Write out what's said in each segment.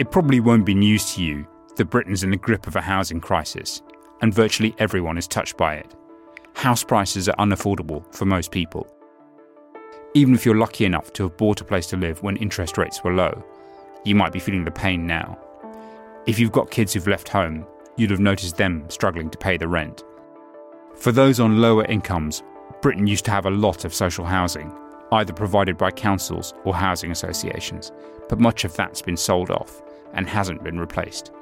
It probably won't be news to you that Britain's in the grip of a housing crisis, and virtually everyone is touched by it. House prices are unaffordable for most people. Even if you're lucky enough to have bought a place to live when interest rates were low, you might be feeling the pain now. If you've got kids who've left home, you'd have noticed them struggling to pay the rent. For those on lower incomes, Britain used to have a lot of social housing, either provided by councils or housing associations, but much of that's been sold off and hasn't been replaced.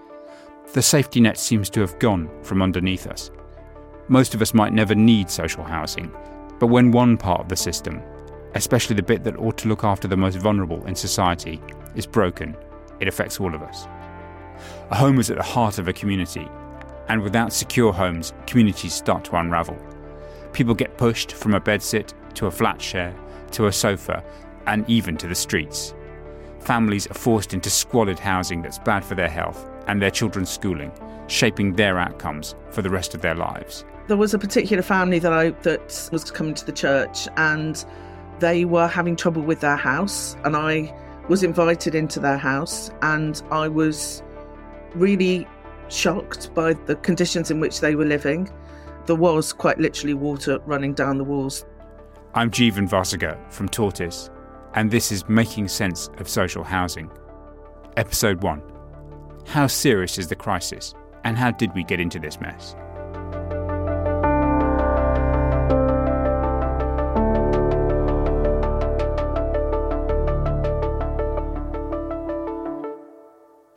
The safety net seems to have gone from underneath us. Most of us might never need social housing, but when one part of the system, especially the bit that ought to look after the most vulnerable in society, is broken, it affects all of us. A home is at the heart of a community, and without secure homes, communities start to unravel. People get pushed from a bedsit to a flat share to a sofa and even to the streets. Families are forced into squalid housing that's bad for their health and their children's schooling, shaping their outcomes for the rest of their lives. There was a particular family that I that was coming to the church and they were having trouble with their house and I was invited into their house and I was really shocked by the conditions in which they were living. There was quite literally water running down the walls. I'm Jeevan Vasagar from Tortoise, and this is Making Sense of Social Housing. Episode 1 How serious is the crisis, and how did we get into this mess?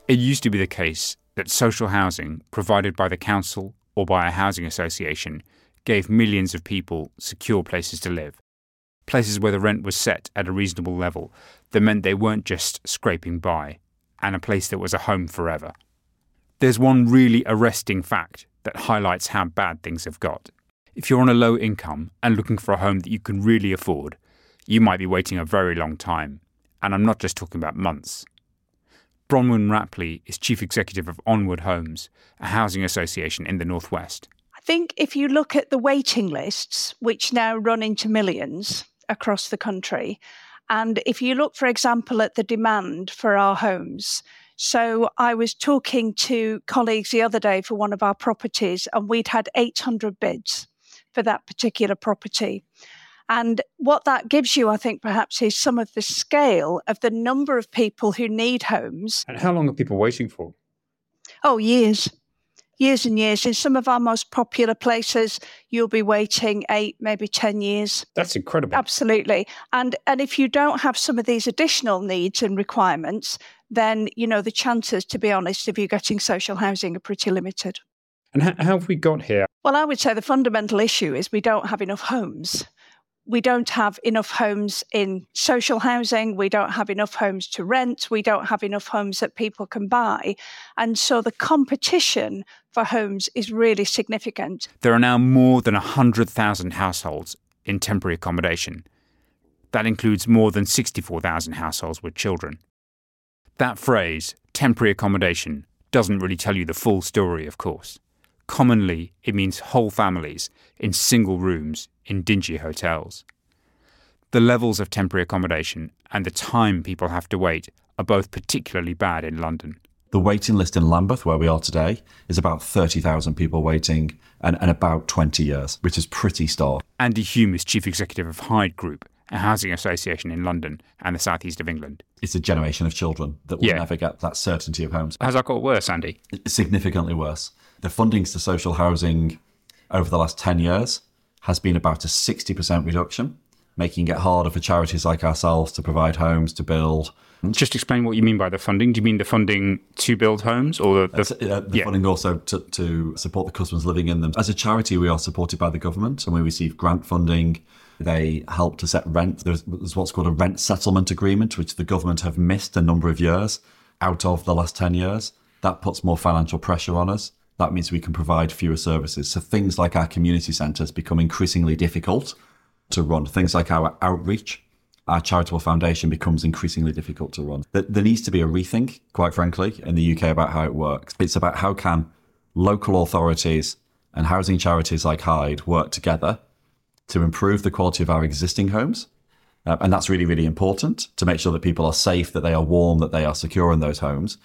It used to be the case that social housing provided by the council or by a housing association gave millions of people secure places to live. Places where the rent was set at a reasonable level that meant they weren't just scraping by, and a place that was a home forever. There's one really arresting fact that highlights how bad things have got. If you're on a low income and looking for a home that you can really afford, you might be waiting a very long time. And I'm not just talking about months. Bronwen Rapley is chief executive of Onward Homes, a housing association in the Northwest. I think if you look at the waiting lists, which now run into millions across the country, and if you look, for example, at the demand for our homes, so I was talking to colleagues the other day for one of our properties, and we'd had 800 bids for that particular property. And what that gives you, I think, perhaps, is some of the scale of the number of people who need homes. And how long are people waiting for? Oh, years. Years and years. In some of our most popular places, you'll be waiting eight, maybe 10 years. That's incredible. Absolutely. And and if you don't have some of these additional needs and requirements, then you know the chances, to be honest, of you getting social housing are pretty limited. And how, how have we got here? Well, I would say the fundamental issue is we don't have enough homes we don't have enough homes in social housing. We don't have enough homes to rent. We don't have enough homes that people can buy. And so the competition for homes is really significant. There are now more than 100,000 households in temporary accommodation. That includes more than 64,000 households with children. That phrase, temporary accommodation, doesn't really tell you the full story, of course. Commonly, it means whole families in single rooms in dingy hotels. The levels of temporary accommodation and the time people have to wait are both particularly bad in London. The waiting list in Lambeth, where we are today, is about 30,000 people waiting and, and about 20 years, which is pretty stark. Andy Hulme is chief executive of Hyde Group, a housing association in London and the southeast of England. It's a generation of children that will Yeah. never get that certainty of homes. Has that got worse, Andy? Significantly worse. The fundings to social housing over the last 10 years has been about a 60% reduction. making it harder for charities like ourselves to provide homes, to build. Just explain what you mean by the funding. Do you mean the funding to build homes or the, the, uh, the yeah. funding also to, to support the customers living in them? As a charity, we are supported by the government and we receive grant funding. They help to set rent. There's, there's what's called a rent settlement agreement, which the government have missed a number of years out of the last 10 years. That puts more financial pressure on us. That means we can provide fewer services. So things like our community centres become increasingly difficult to run. Things like our outreach, our charitable foundation becomes increasingly difficult to run. There needs to be a rethink, quite frankly, in the UK about how it works. It's about how can local authorities and housing charities like Hyde work together to improve the quality of our existing homes. Uh, and that's really, really important to make sure that people are safe, that they are warm, that they are secure in those homes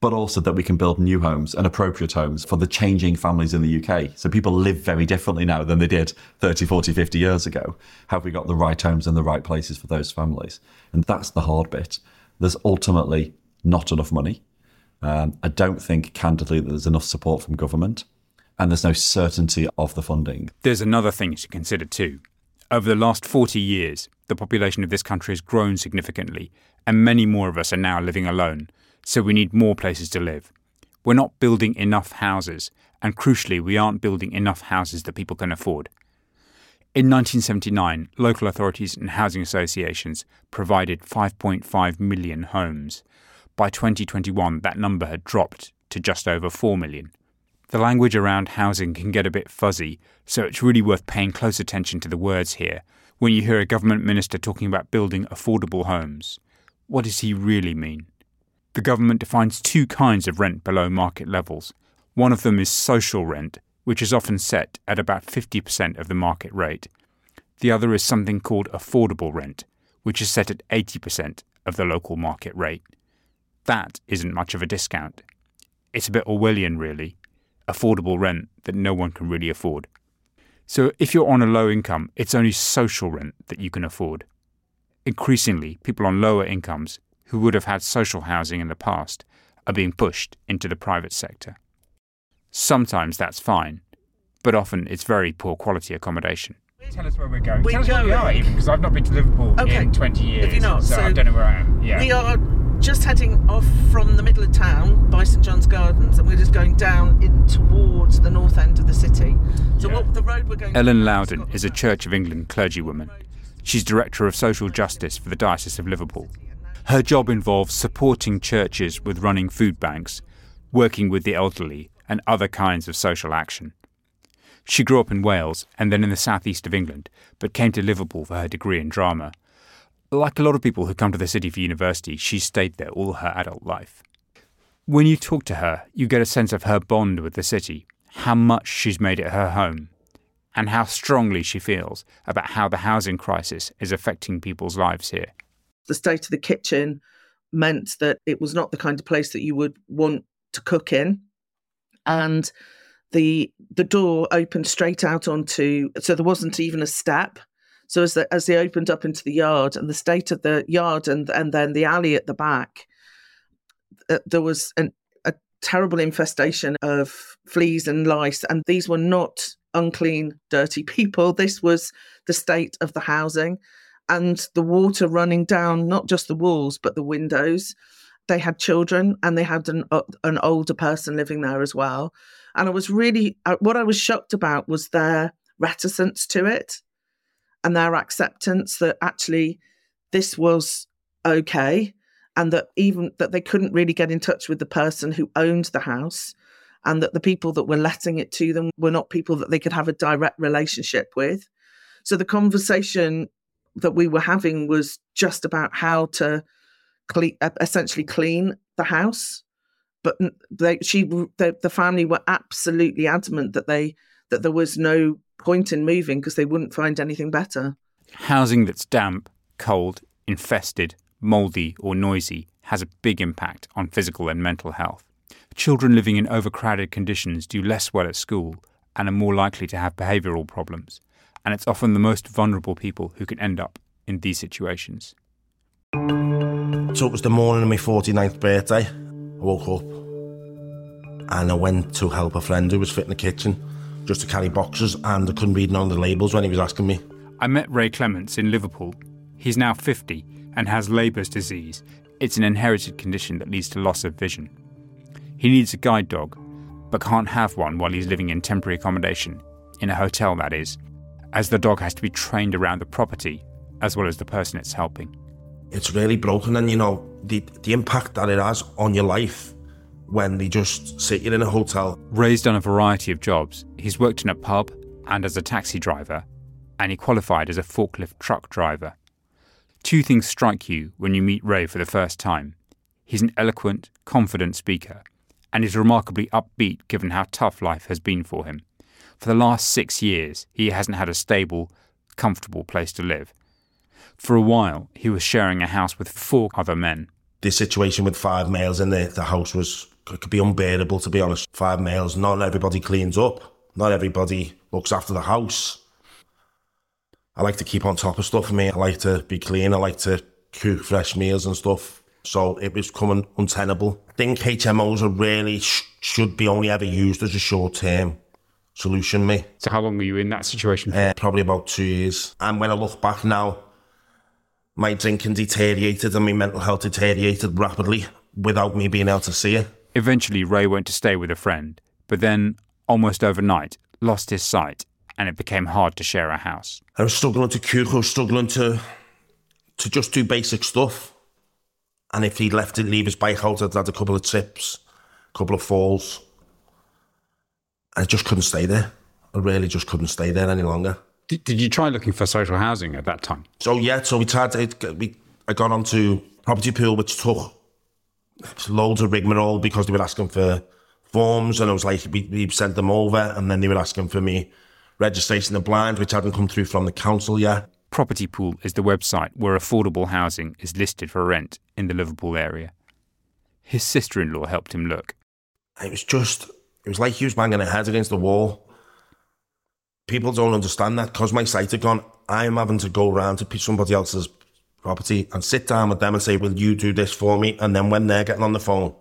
but also that we can build new homes and appropriate homes for the changing families in the UK. So people live very differently now than they did 30, 40, 50 years ago. Have we got the right homes in the right places for those families? And that's the hard bit. There's ultimately not enough money. Um, I don't think, candidly, that there's enough support from government and there's no certainty of the funding. There's another thing to consider too. Over the last 40 years, the population of this country has grown significantly, and many more of us are now living alone so we need more places to live. We're not building enough houses, and crucially, we aren't building enough houses that people can afford. In 1979, local authorities and housing associations provided 5.5 million homes. By 2021, that number had dropped to just over 4 million. The language around housing can get a bit fuzzy, so it's really worth paying close attention to the words here. When you hear a government minister talking about building affordable homes, what does he really mean? The government defines two kinds of rent below market levels. One of them is social rent, which is often set at about 50% of the market rate. The other is something called affordable rent, which is set at 80% of the local market rate. That isn't much of a discount. It's a bit Orwellian, really. Affordable rent that no one can really afford. So if you're on a low income, it's only social rent that you can afford. Increasingly, people on lower incomes who would have had social housing in the past are being pushed into the private sector. Sometimes that's fine, but often it's very poor quality accommodation. Tell us where we're going. We're Tell us going. where we are, even because I've not been to Liverpool okay. in 20 years. If you're not, so, so I don't know where I am. Yeah. We are just heading off from the middle of town by St John's Gardens, and we're just going down in towards the north end of the city. So yeah. what the road we're going. Ellen Loudon is a Church of England clergywoman. She's director of social justice for the Diocese of Liverpool. Her job involves supporting churches with running food banks, working with the elderly, and other kinds of social action. She grew up in Wales and then in the southeast of England, but came to Liverpool for her degree in drama. Like a lot of people who come to the city for university, she stayed there all her adult life. When you talk to her, you get a sense of her bond with the city, how much she's made it her home, and how strongly she feels about how the housing crisis is affecting people's lives here the state of the kitchen meant that it was not the kind of place that you would want to cook in. And the the door opened straight out onto so there wasn't even a step. So as the, as they opened up into the yard and the state of the yard and and then the alley at the back, uh, there was an, a terrible infestation of fleas and lice, and these were not unclean, dirty people. This was the state of the housing and the water running down not just the walls but the windows. They had children and they had an uh, an older person living there as well. And I was really uh, what I was shocked about was their reticence to it and their acceptance that actually this was okay and that even that they couldn't really get in touch with the person who owned the house and that the people that were letting it to them were not people that they could have a direct relationship with so the conversation that we were having was just about how to clean, uh, essentially clean the house. But they, she, the, the family were absolutely adamant that they that there was no point in moving because they wouldn't find anything better. Housing that's damp, cold, infested, mouldy, or noisy has a big impact on physical and mental health. Children living in overcrowded conditions do less well at school and are more likely to have behavioural problems and it's often the most vulnerable people who can end up in these situations. So it was the morning of my 49th birthday. I woke up and I went to help a friend who was fitting the kitchen just to carry boxes and I couldn't read none of the labels when he was asking me. I met Ray Clements in Liverpool. He's now 50 and has Leber's disease. It's an inherited condition that leads to loss of vision. He needs a guide dog, but can't have one while he's living in temporary accommodation, in a hotel that is, as the dog has to be trained around the property as well as the person it's helping. It's really broken, and you know, the, the impact that it has on your life when they just sit you in a hotel. Ray's done a variety of jobs. He's worked in a pub and as a taxi driver, and he qualified as a forklift truck driver. Two things strike you when you meet Ray for the first time. He's an eloquent, confident speaker, and is remarkably upbeat given how tough life has been for him. For the last six years, he hasn't had a stable, comfortable place to live. For a while, he was sharing a house with four other men. The situation with five males in the, the house was could be unbearable, to be honest. Five males, not everybody cleans up, not everybody looks after the house. I like to keep on top of stuff for me. I like to be clean. I like to cook fresh meals and stuff. So it was coming untenable. I think HMOs are really sh- should be only ever used as a short term solution, me. So how long were you in that situation? Uh, probably about two years. And when I look back now, my drinking deteriorated and my mental health deteriorated rapidly without me being able to see it. Eventually, Ray went to stay with a friend, but then, almost overnight, lost his sight and it became hard to share a house. I was struggling to cook, I was struggling to, to just do basic stuff. And if he'd left it, leave his bike out, I'd had a couple of trips, a couple of falls. I just couldn't stay there. I really just couldn't stay there any longer. Did, did you try looking for social housing at that time? So yeah, so we tried. To, we I got onto property pool, which took loads of rigmarole because they were asking for forms, and I was like, we, we sent them over, and then they were asking for me registration of blind, which hadn't come through from the council yet. Property Pool is the website where affordable housing is listed for rent in the Liverpool area. His sister in law helped him look. It was just, it was like he was banging his head against the wall. People don't understand that because my sight had gone. I'm having to go around to somebody else's property and sit down with them and say, Will you do this for me? And then when they're getting on the phone,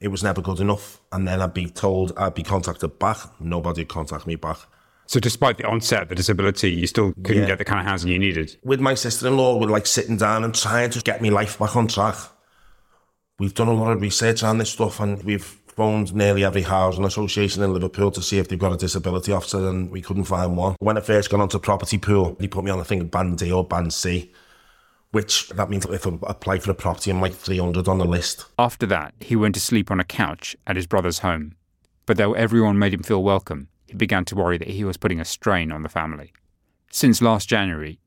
it was never good enough. And then I'd be told I'd be contacted back. Nobody would contact me back. So, despite the onset of the disability, you still couldn't yeah. get the kind of housing you needed. With my sister-in-law, we're like sitting down and trying to get my life back on track. We've done a lot of research on this stuff, and we've phoned nearly every housing association in Liverpool to see if they've got a disability officer, and we couldn't find one. When I first got onto property pool, he put me on a thing of band D or band C, which that means if I apply for a property, I'm like 300 on the list. After that, he went to sleep on a couch at his brother's home. But though everyone made him feel welcome, he began to worry that he was putting a strain on the family. Since last January,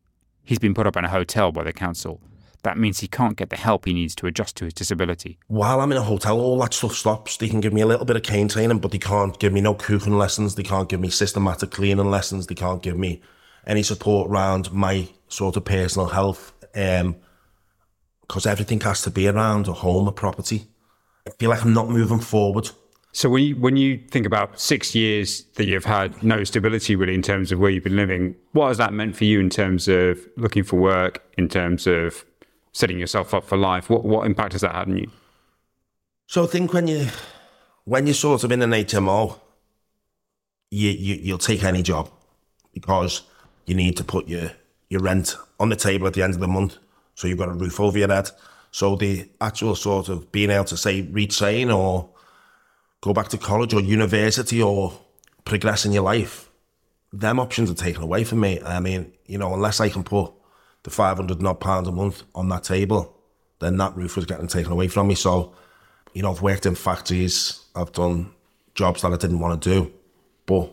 he's been put up in a hotel by the council. That means he can't get the help he needs to adjust to his disability. While I'm in a hotel, all that stuff stops. They can give me a little bit of cane training, but they can't give me no cooking lessons. They can't give me systematic cleaning lessons. They can't give me any support around my sort of personal health. Um, because everything has to be around a home, a property. I feel like I'm not moving forward. So when you, when you think about six years that you've had no stability really in terms of where you've been living, what has that meant for you in terms of looking for work, in terms of setting yourself up for life? What what impact has that had on you? So I think when you when you're sort of in an HMO, you, you you'll take any job because you need to put your your rent on the table at the end of the month, so you've got a roof over your head. So the actual sort of being able to say retrain or go back to college or university or progress in your life, them options are taken away from me. I mean, you know, unless I can put the 500 odd pounds a month on that table, then that roof was getting taken away from me. So, you know, I've worked in factories, I've done jobs that I didn't want to do, but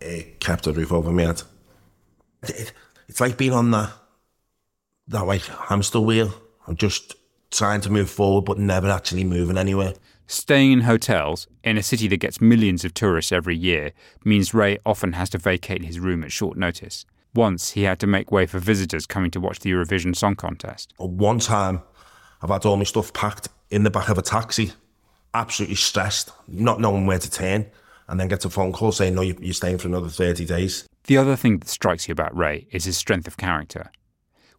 it kept a roof over my head. It, it's like being on that, that like hamster wheel. I'm just trying to move forward, but never actually moving anywhere. Staying in hotels in a city that gets millions of tourists every year means Ray often has to vacate his room at short notice. Once he had to make way for visitors coming to watch the Eurovision Song Contest. One time, I've had all my stuff packed in the back of a taxi, absolutely stressed, not knowing where to turn, and then get a phone call saying, No, you're staying for another 30 days. The other thing that strikes you about Ray is his strength of character.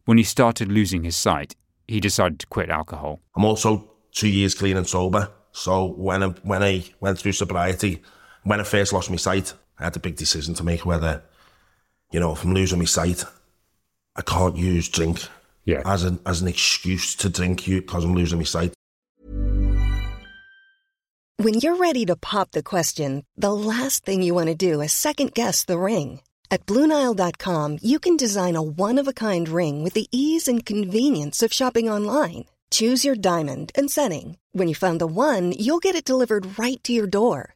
When he started losing his sight, he decided to quit alcohol. I'm also two years clean and sober. So when I, when I went through sobriety, when I first lost my sight, I had a big decision to make whether, you know, if I'm losing my sight, I can't use drink yeah. as an as an excuse to drink you because I'm losing my sight. When you're ready to pop the question, the last thing you want to do is second guess the ring. At BlueNile.com, you can design a one of a kind ring with the ease and convenience of shopping online. Choose your diamond and setting. When you find the one, you'll get it delivered right to your door.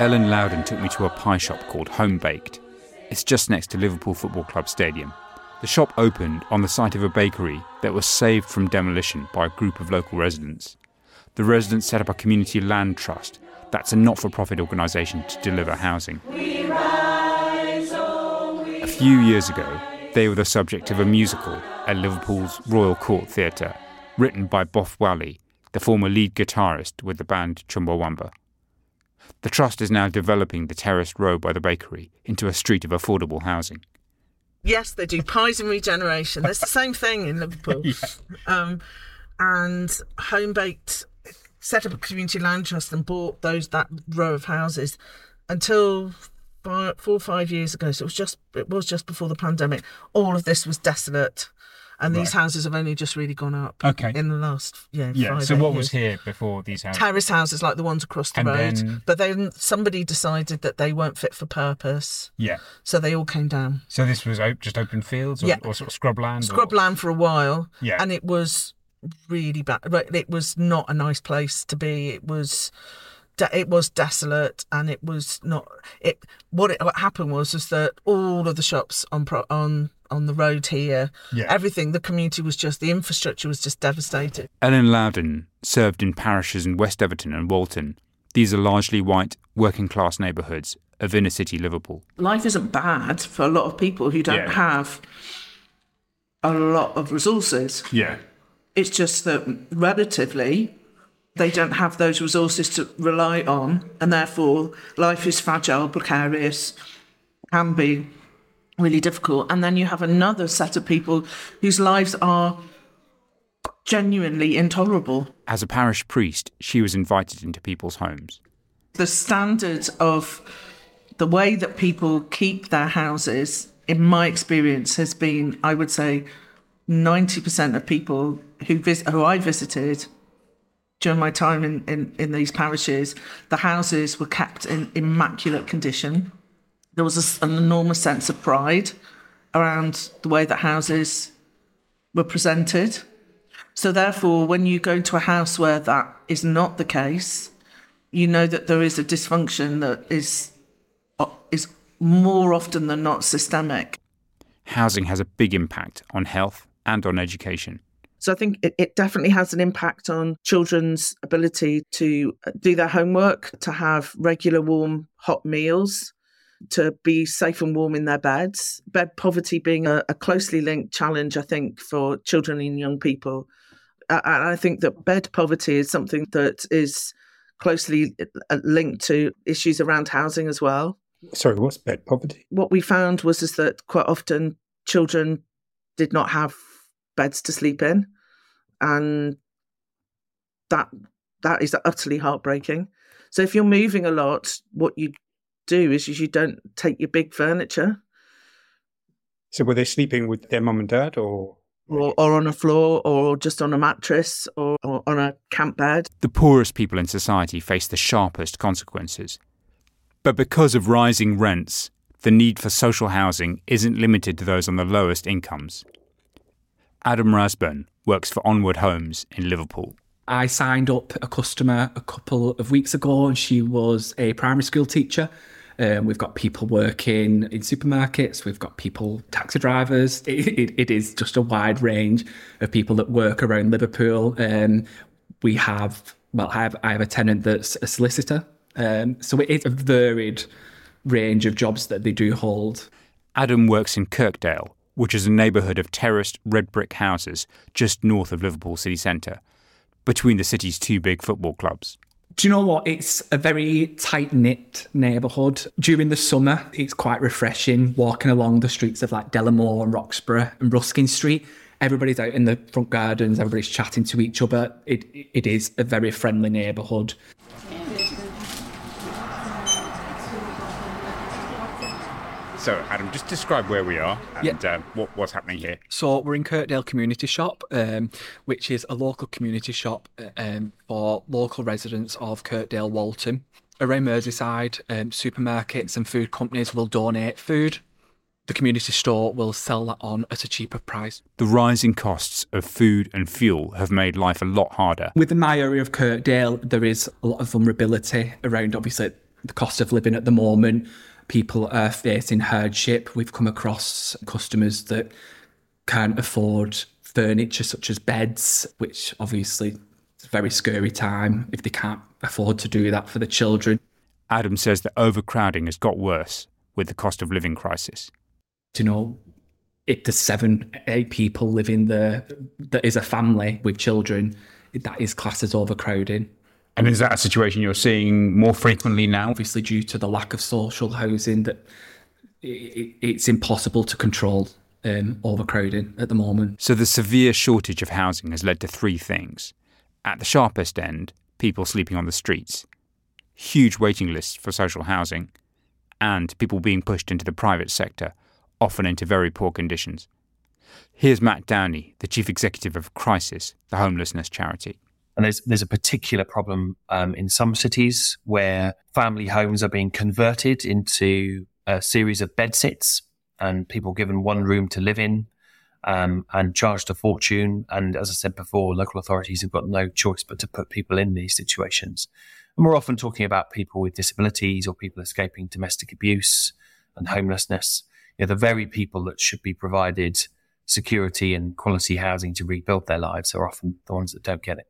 Ellen Loudon took me to a pie shop called Home Baked. It's just next to Liverpool Football Club Stadium. The shop opened on the site of a bakery that was saved from demolition by a group of local residents. The residents set up a community land trust that's a not for profit organisation to deliver housing. A few years ago, they were the subject of a musical at Liverpool's Royal Court Theatre, written by Boff Whalley, the former lead guitarist with the band Chumbawamba. The trust is now developing the terraced row by the bakery into a street of affordable housing. Yes, they do pies and regeneration. There's the same thing in Liverpool. yeah. um, and Home Baked set up a community land trust and bought those that row of houses until four or five years ago. So it was just it was just before the pandemic. All of this was desolate. And these Right. houses have only just really gone up. Okay. In the last yeah. Yeah. Five, So eight what years. was here before these houses? terrace houses like the ones across the And road. then- But then somebody decided that they weren't fit for purpose. Yeah. So they all came down. So this was op- just open fields or, Yeah. or sort of scrubland? Scrub or... land for a while. Yeah. And it was really bad. Right, It was not a nice place to be. It was. De- It was desolate, and it was not. It what it, what happened was is that all of the shops on pro, on on the road here, Yeah. everything, the community was just the infrastructure was just devastated. Ellen Loudon served in parishes in West Everton and Walton. These are largely white, working class neighbourhoods of inner city Liverpool. life isn't bad for a lot of people who don't Yeah. have a lot of resources. Yeah. It's just that relatively, they don't have those resources to rely on, and therefore life is fragile, precarious, can be really difficult. And then you have another set of people whose lives are genuinely intolerable. As a parish priest, she was invited into people's homes. the standards of the way that people keep their houses, in my experience, has been, I would say, 90% of people who visit, who I visited during my time in, in, in these parishes, the houses were kept in immaculate condition. There was a an enormous sense of pride around the way that houses were presented. So, therefore, when you go into a house where that is not the case, you know that there is a dysfunction that is is more often than not systemic. Housing has a big impact on health and on education. So I think it, it definitely has an impact on children's ability to uh, do their homework, to have regular warm hot meals, to be safe and warm in their beds. Bed poverty being a, a closely linked challenge, I think, for children and young people. Uh, And I think that bed poverty is something that is closely uh, linked to issues around housing as well. Sorry, what's bed poverty? what we found was is that quite often children did not have beds to sleep in and that that is utterly heartbreaking so if you're moving a lot what you do is you don't take your big furniture So were they sleeping with their mum and dad or? or, or on a floor or just on a mattress or, or on a camp bed The poorest people in society face the sharpest consequences. But because of rising rents, the need for social housing isn't limited to those on the lowest incomes. Adam Rasburn works for Onward Homes in Liverpool. I signed up a customer a couple of weeks ago, and she was a primary school teacher. Um, we've got people working in supermarkets. We've got people, taxi drivers. It, it, it is just a wide range of people that work around Liverpool. Um, we have, well, I have, I have a tenant that's a solicitor. Um, so it's a varied range of jobs that they do hold. Adam works in Kirkdale, which is a neighbourhood of terraced red brick houses just north of Liverpool city centre, between the city's two big football clubs. Do you know what? It's a very tight knit neighbourhood. During the summer, it's quite refreshing walking along the streets of like Delamore and Roxburgh and Ruskin Street. Everybody's out in the front gardens, everybody's chatting to each other. It, it is a very friendly neighbourhood. So, Adam, just describe where we are and yeah. uh, what, what's happening here. So, we're in Kirkdale Community Shop, um, which is a local community shop um, for local residents of Kirkdale Walton. Around Merseyside, um, supermarkets and food companies will donate food. The community store will sell that on at a cheaper price. The rising costs of food and fuel have made life a lot harder. Within my area of Kirkdale, there is a lot of vulnerability around obviously the cost of living at the moment people are facing hardship. We've come across customers that can't afford furniture such as beds, which obviously is a very scary time if they can't afford to do that for the children. Adam says that overcrowding has got worse with the cost of living crisis. Do you know, if there's seven, eight people living there that is a family with children, that is classed as overcrowding. And is that a situation you're seeing more frequently now? Obviously, due to the lack of social housing, that it's impossible to control um, overcrowding at the moment. So the severe shortage of housing has led to three things: at the sharpest end, people sleeping on the streets, huge waiting lists for social housing, and people being pushed into the private sector, often into very poor conditions. Here's Matt Downie, the chief executive of Crisis, the homelessness charity. And there's there's a particular problem um, in some cities where family homes are being converted into a series of bedsits, and people given one room to live in, um, and charged a fortune. And as I said before, local authorities have got no choice but to put people in these situations. And we're often talking about people with disabilities or people escaping domestic abuse and homelessness. You know, the very people that should be provided security and quality housing to rebuild their lives are often the ones that don't get it.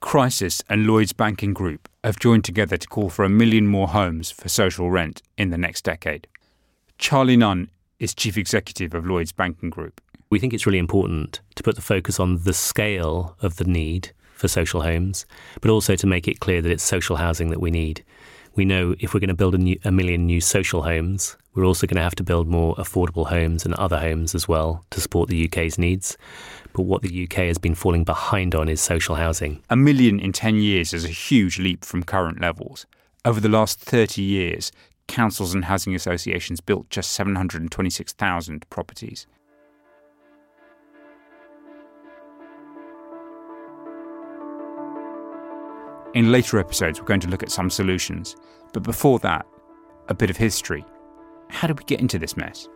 Crisis and Lloyds Banking Group have joined together to call for a million more homes for social rent in the next decade. Charlie Nunn is chief executive of Lloyds Banking Group. We think it's really important to put the focus on the scale of the need for social homes, but also to make it clear that it's social housing that we need. We know if we're going to build a, new, a million new social homes, we're also going to have to build more affordable homes and other homes as well to support the UK's needs but what the UK has been falling behind on is social housing. A million in 10 years is a huge leap from current levels. Over the last 30 years, councils and housing associations built just 726,000 properties. In later episodes, we're going to look at some solutions, but before that, a bit of history. How did we get into this mess?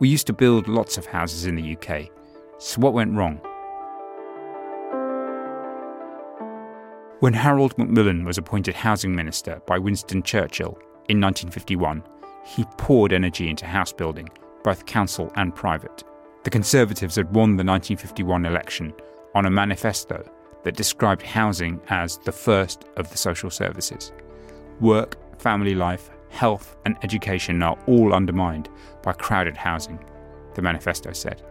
We used to build lots of houses in the UK, so what went wrong? When Harold Macmillan was appointed Housing Minister by Winston Churchill in 1951, he poured energy into house building, both council and private. The Conservatives had won the 1951 election on a manifesto that described housing as the first of the social services. Work, family life, health, and education are all undermined by crowded housing, the manifesto said.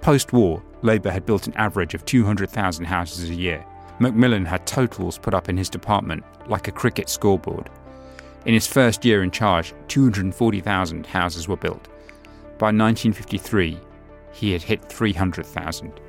Post war, Labour had built an average of 200,000 houses a year. Macmillan had totals put up in his department like a cricket scoreboard. In his first year in charge, 240,000 houses were built. By 1953, he had hit 300,000.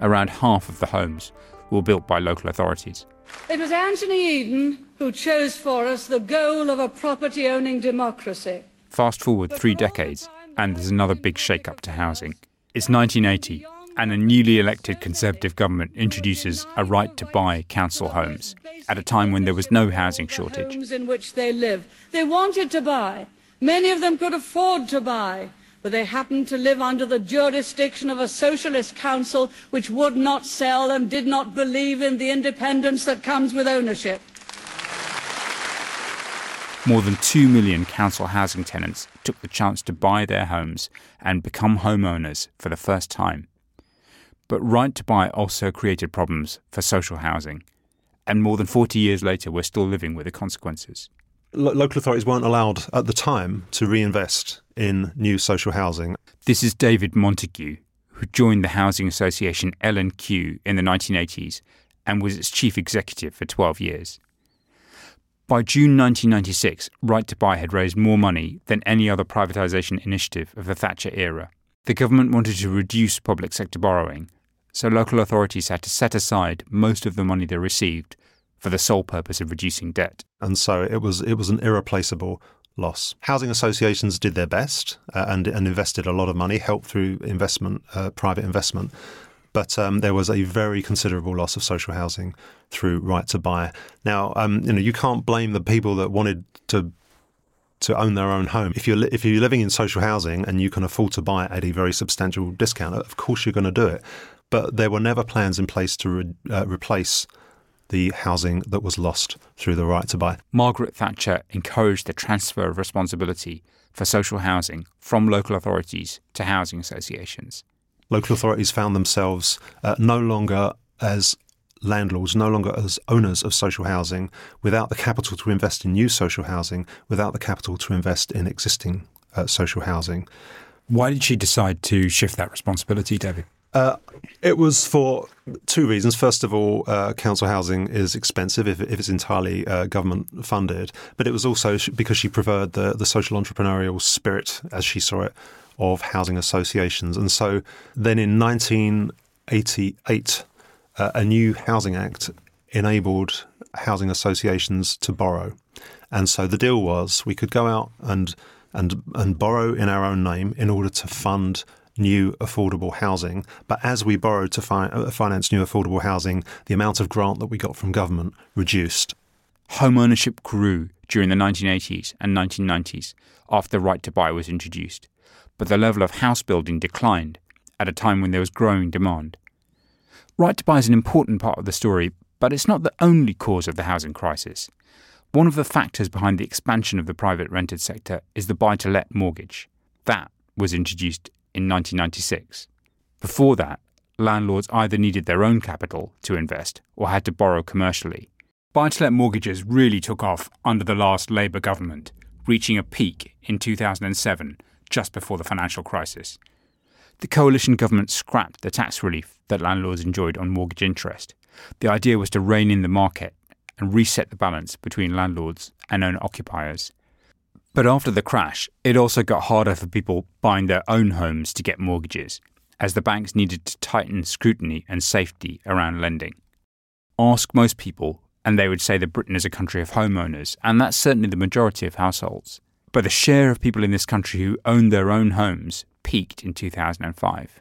Around half of the homes were built by local authorities. It was Anthony Eden who chose for us the goal of a property owning democracy. Fast forward three decades, and there's another big shake up to housing. It's 1980, and a newly elected Conservative government introduces a right to buy council homes at a time when there was no housing shortage. Homes in which they live. They wanted to buy. Many of them could afford to buy. but they happened to live under the jurisdiction of a socialist council which would not sell and did not believe in the independence that comes with ownership. More than 2 million council housing tenants took the chance to buy their homes and become homeowners for the first time. But Right to Buy also created problems for social housing, and more than 40 years later, we're still living with the consequences local authorities weren't allowed at the time to reinvest in new social housing. This is David Montague, who joined the housing association L&Q in the 1980s and was its chief executive for 12 years. By June 1996, Right to Buy had raised more money than any other privatisation initiative of the Thatcher era. The government wanted to reduce public sector borrowing, so local authorities had to set aside most of the money they received for the sole purpose of reducing debt. And so it was it was an irreplaceable loss. Housing associations did their best uh, and and invested a lot of money, helped through investment, uh, private investment. But um, there was a very considerable loss of social housing through right to buy. Now, um, you know, you can't blame the people that wanted to to own their own home. If you're li- if you're living in social housing and you can afford to buy it at a very substantial discount, of course you're going to do it. But there were never plans in place to re- uh, replace the housing that was lost through the right to buy. Margaret Thatcher encouraged the transfer of responsibility for social housing from local authorities to housing associations. Local authorities found themselves uh, no longer as landlords, no longer as owners of social housing, without the capital to invest in new social housing, without the capital to invest in existing uh, social housing. Why did she decide to shift that responsibility, David? Uh, it was for two reasons. First of all, uh, council housing is expensive if, if it's entirely uh, government funded, but it was also because she preferred the, the social entrepreneurial spirit, as she saw it, of housing associations. And so then in 1988, uh, a new housing act enabled housing associations to borrow. And so the deal was we could go out and and and borrow in our own name in order to fund new affordable housing. But as we borrowed to fi- uh, finance new affordable housing, the amount of grant that we got from government reduced. Home ownership grew during the 1980s and 1990s after the right to buy was introduced, but the level of house building declined at a time when there was growing demand. Right to buy is an important part of the story, but it's not the only cause of the housing crisis. One of the factors behind the expansion of the private rented sector is the buy to let mortgage. That was introduced in 1996. Before that, landlords either needed their own capital to invest or had to borrow commercially. Buy to let mortgages really took off under the last Labour government, reaching a peak in 2007, just before the financial crisis. The coalition government scrapped the tax relief that landlords enjoyed on mortgage interest. The idea was to rein in the market and reset the balance between landlords and owner occupiers. But after the crash, it also got harder for people buying their own homes to get mortgages, as the banks needed to tighten scrutiny and safety around lending. Ask most people, and they would say that Britain is a country of homeowners, and that's certainly the majority of households. But the share of people in this country who own their own homes peaked in 2005.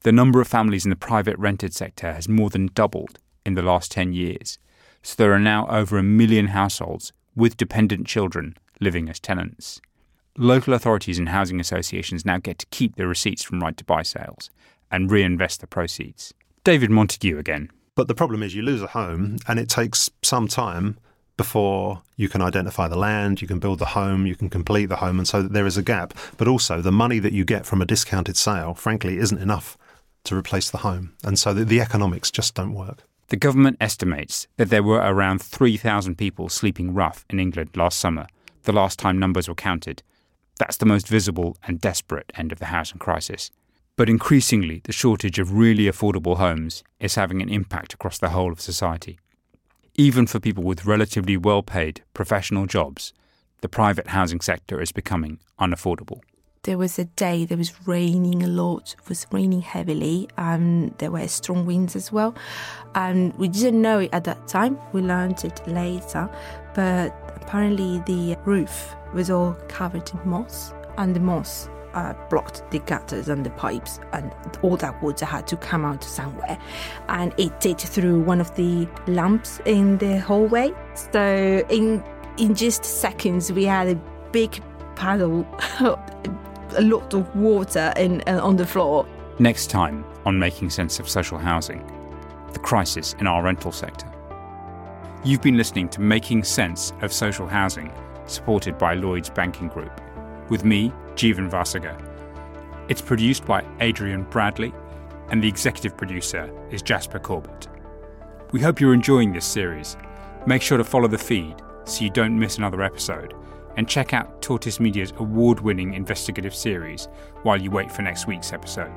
The number of families in the private rented sector has more than doubled in the last 10 years, so there are now over a million households with dependent children living as tenants. Local authorities and housing associations now get to keep the receipts from right to buy sales and reinvest the proceeds. David Montague again. But the problem is you lose a home and it takes some time before you can identify the land, you can build the home, you can complete the home, and so there is a gap. But also, the money that you get from a discounted sale, frankly, isn't enough to replace the home. And so the, the economics just don't work. The government estimates that there were around 3,000 people sleeping rough in England last summer, the last time numbers were counted. That's the most visible and desperate end of the housing crisis. But increasingly, the shortage of really affordable homes is having an impact across the whole of society. Even for people with relatively well paid professional jobs, the private housing sector is becoming unaffordable. There was a day that was raining a lot, it was raining heavily, and there were strong winds as well. And we didn't know it at that time, we learned it later, but apparently the roof was all covered in moss, and the moss uh, blocked the gutters and the pipes, and all that water had to come out somewhere. And it did through one of the lamps in the hallway. So in in just seconds, we had a big puddle a lot of water in, uh, on the floor. Next time on Making Sense of Social Housing, the crisis in our rental sector. You've been listening to Making Sense of Social Housing, supported by Lloyds Banking Group, with me, Jeevan Vasagar. It's produced by Adrian Bradley, and the executive producer is Jasper Corbett. We hope you're enjoying this series. Make sure to follow the feed so you don't miss another episode, and check out Tortoise Media's award winning investigative series while you wait for next week's episode.